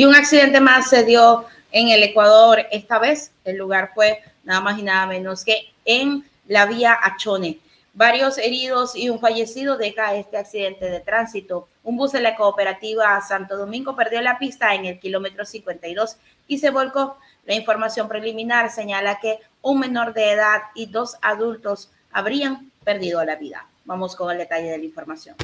Y un accidente más se dio en el Ecuador. Esta vez el lugar fue nada más y nada menos que en la vía Achone. Varios heridos y un fallecido deja este accidente de tránsito. Un bus de la cooperativa Santo Domingo perdió la pista en el kilómetro 52 y se volcó. La información preliminar señala que un menor de edad y dos adultos habrían perdido la vida. Vamos con el detalle de la información.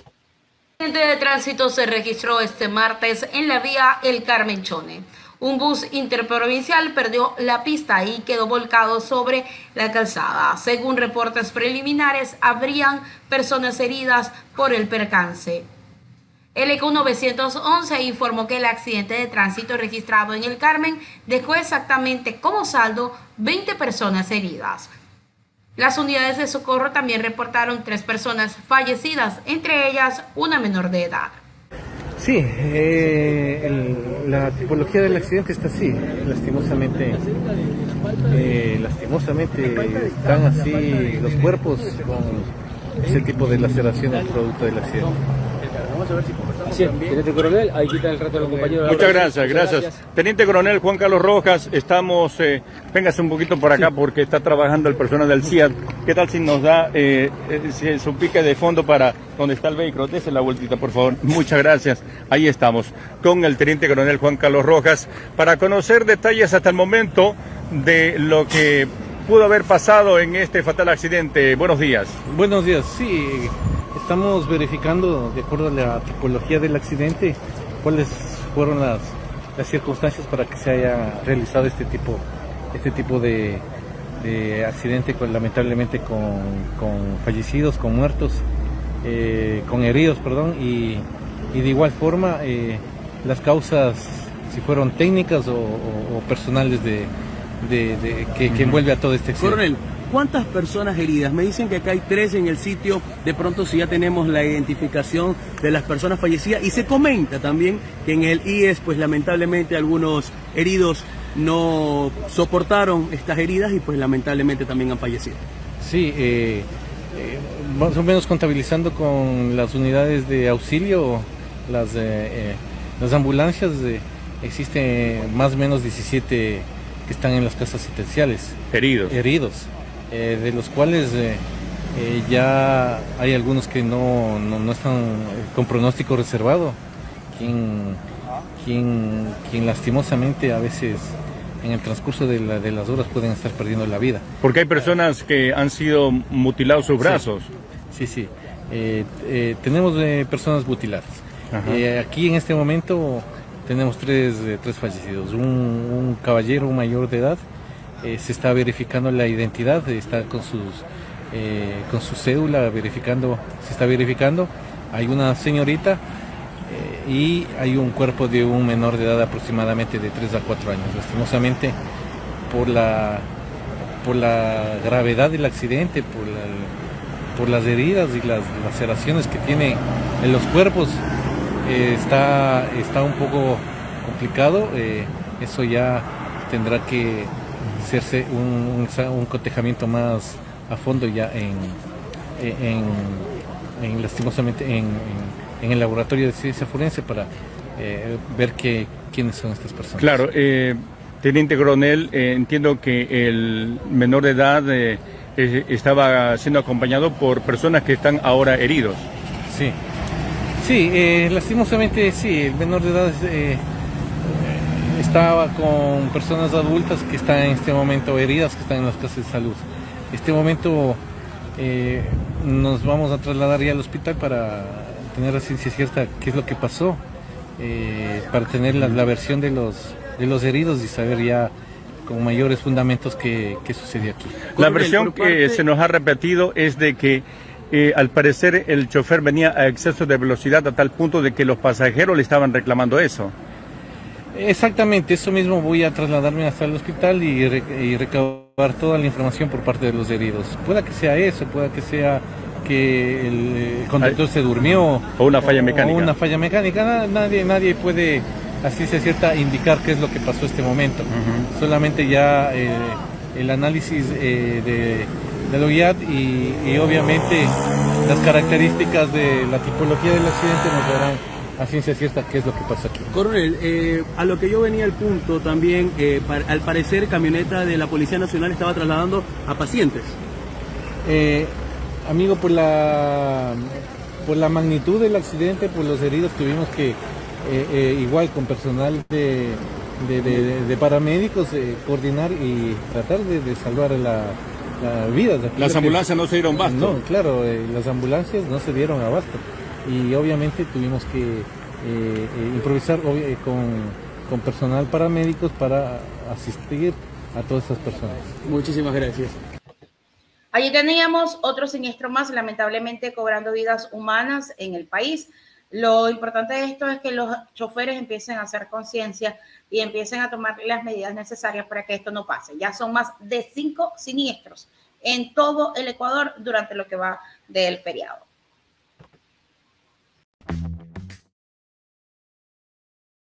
El accidente de tránsito se registró este martes en la vía El Carmenchone. Un bus interprovincial perdió la pista y quedó volcado sobre la calzada. Según reportes preliminares, habrían personas heridas por el percance. El ECO 911 informó que el accidente de tránsito registrado en el Carmen dejó exactamente como saldo 20 personas heridas. Las unidades de socorro también reportaron tres personas fallecidas, entre ellas una menor de edad. Sí, eh, la tipología del accidente está así, lastimosamente, eh, lastimosamente están así los cuerpos con ese tipo de laceraciones producto del accidente. Teniente Coronel, ahí quita el rato a los compañeros. Muchas gracias, gracias, Teniente Coronel Juan Carlos Rojas, estamos, eh, véngase un poquito por acá porque está trabajando el personal del CIAT. ¿Qué tal si nos da eh, eh su pique de fondo para donde está el vehículo? Dese la vueltita, por favor. Muchas gracias. Ahí estamos con el Teniente Coronel Juan Carlos Rojas para conocer detalles hasta el momento de lo que pudo haber pasado en este fatal accidente. Buenos días. Buenos días, sí. Estamos verificando, de acuerdo a la tipología del accidente, cuáles fueron las, circunstancias para que se haya realizado este tipo, este tipo de, accidente, con, lamentablemente con, fallecidos, con muertos, eh, con heridos, perdón, y, de igual forma eh, las causas, si fueron técnicas o, personales de, que, que, envuelve a todo este accidente. ¿Cuántas personas heridas? Me dicen que acá hay tres en el sitio. De pronto si ya tenemos la identificación de las personas fallecidas. Y se comenta también que en el IES, pues lamentablemente algunos heridos no soportaron estas heridas y pues lamentablemente también han fallecido. Sí, eh, eh, más o menos contabilizando con las unidades de auxilio, las, eh, las ambulancias, existen más o menos 17 que están en las casas asistenciales. Heridos. Heridos. Eh, de los cuales eh, eh, ya hay algunos que no, no, están con pronóstico reservado, quien, quien, quien lastimosamente a veces en el transcurso de, de, las horas pueden estar perdiendo la vida. Porque hay personas que han sido mutilados sus brazos. Sí, sí. tenemos personas mutiladas. aquí en este momento tenemos tres, tres fallecidos. Un, caballero mayor de edad eh, se está verificando la identidad, está con sus eh, con su cédula verificando, se está verificando. Hay una señorita eh, y hay un cuerpo de un menor de edad aproximadamente de 3 a 4 años. Lastimosamente por la por la gravedad del accidente, por, por las heridas y las laceraciones que tiene en los cuerpos, está, está un poco complicado. eso ya tendrá que hacerse un, un, cotejamiento más a fondo ya en, en, lastimosamente en, el laboratorio de ciencia forense para eh, ver que, quiénes son estas personas. Claro, eh, Teniente Coronel, eh, entiendo que el menor de edad estaba siendo acompañado por personas que están ahora heridos. Sí, sí, lastimosamente sí, el menor de edad estaba con personas adultas que están en este momento heridas, que están en las casas de salud. En este momento eh, nos vamos a trasladar ya al hospital para tener la ciencia cierta qué es lo que pasó, eh, para tener la, versión de los, de los heridos y saber ya con mayores fundamentos qué, sucedió aquí. La versión que se nos ha repetido es de que eh, al parecer el chofer venía a exceso de velocidad a tal punto de que los pasajeros le estaban reclamando eso. Exactamente, eso mismo voy a trasladarme hasta el hospital y, recabar toda la información por parte de los heridos. Pueda que sea eso, pueda que sea que el conductor se durmió. O una falla mecánica. O una falla mecánica. Nadie, nadie puede, así se cierta, indicar qué es lo que pasó este momento. Solamente ya eh, el análisis eh, de, de y, y obviamente las características de la tipología del accidente nos darán a ciencia cierta qué es lo que pasa aquí. Coronel, eh, a lo que yo venía al punto también, eh, al parecer camioneta de la Policía Nacional estaba trasladando a pacientes. Eh, amigo, por la, por la magnitud del accidente, por los heridos tuvimos que, igual con personal de, de, paramédicos, coordinar y tratar de, salvar la, la vida. Las ambulancias no se dieron abasto. No, claro, las ambulancias no se dieron abasto y obviamente tuvimos que eh, eh, improvisar eh, con, personal paramédicos para asistir a todas estas personas. Muchísimas gracias. Allí teníamos otro siniestro más, lamentablemente cobrando vidas humanas en el país. Lo importante de esto es que los choferes empiecen a hacer conciencia y empiecen a tomar las medidas necesarias para que esto no pase. Ya son más de cinco siniestros en todo el Ecuador durante lo que va del feriado.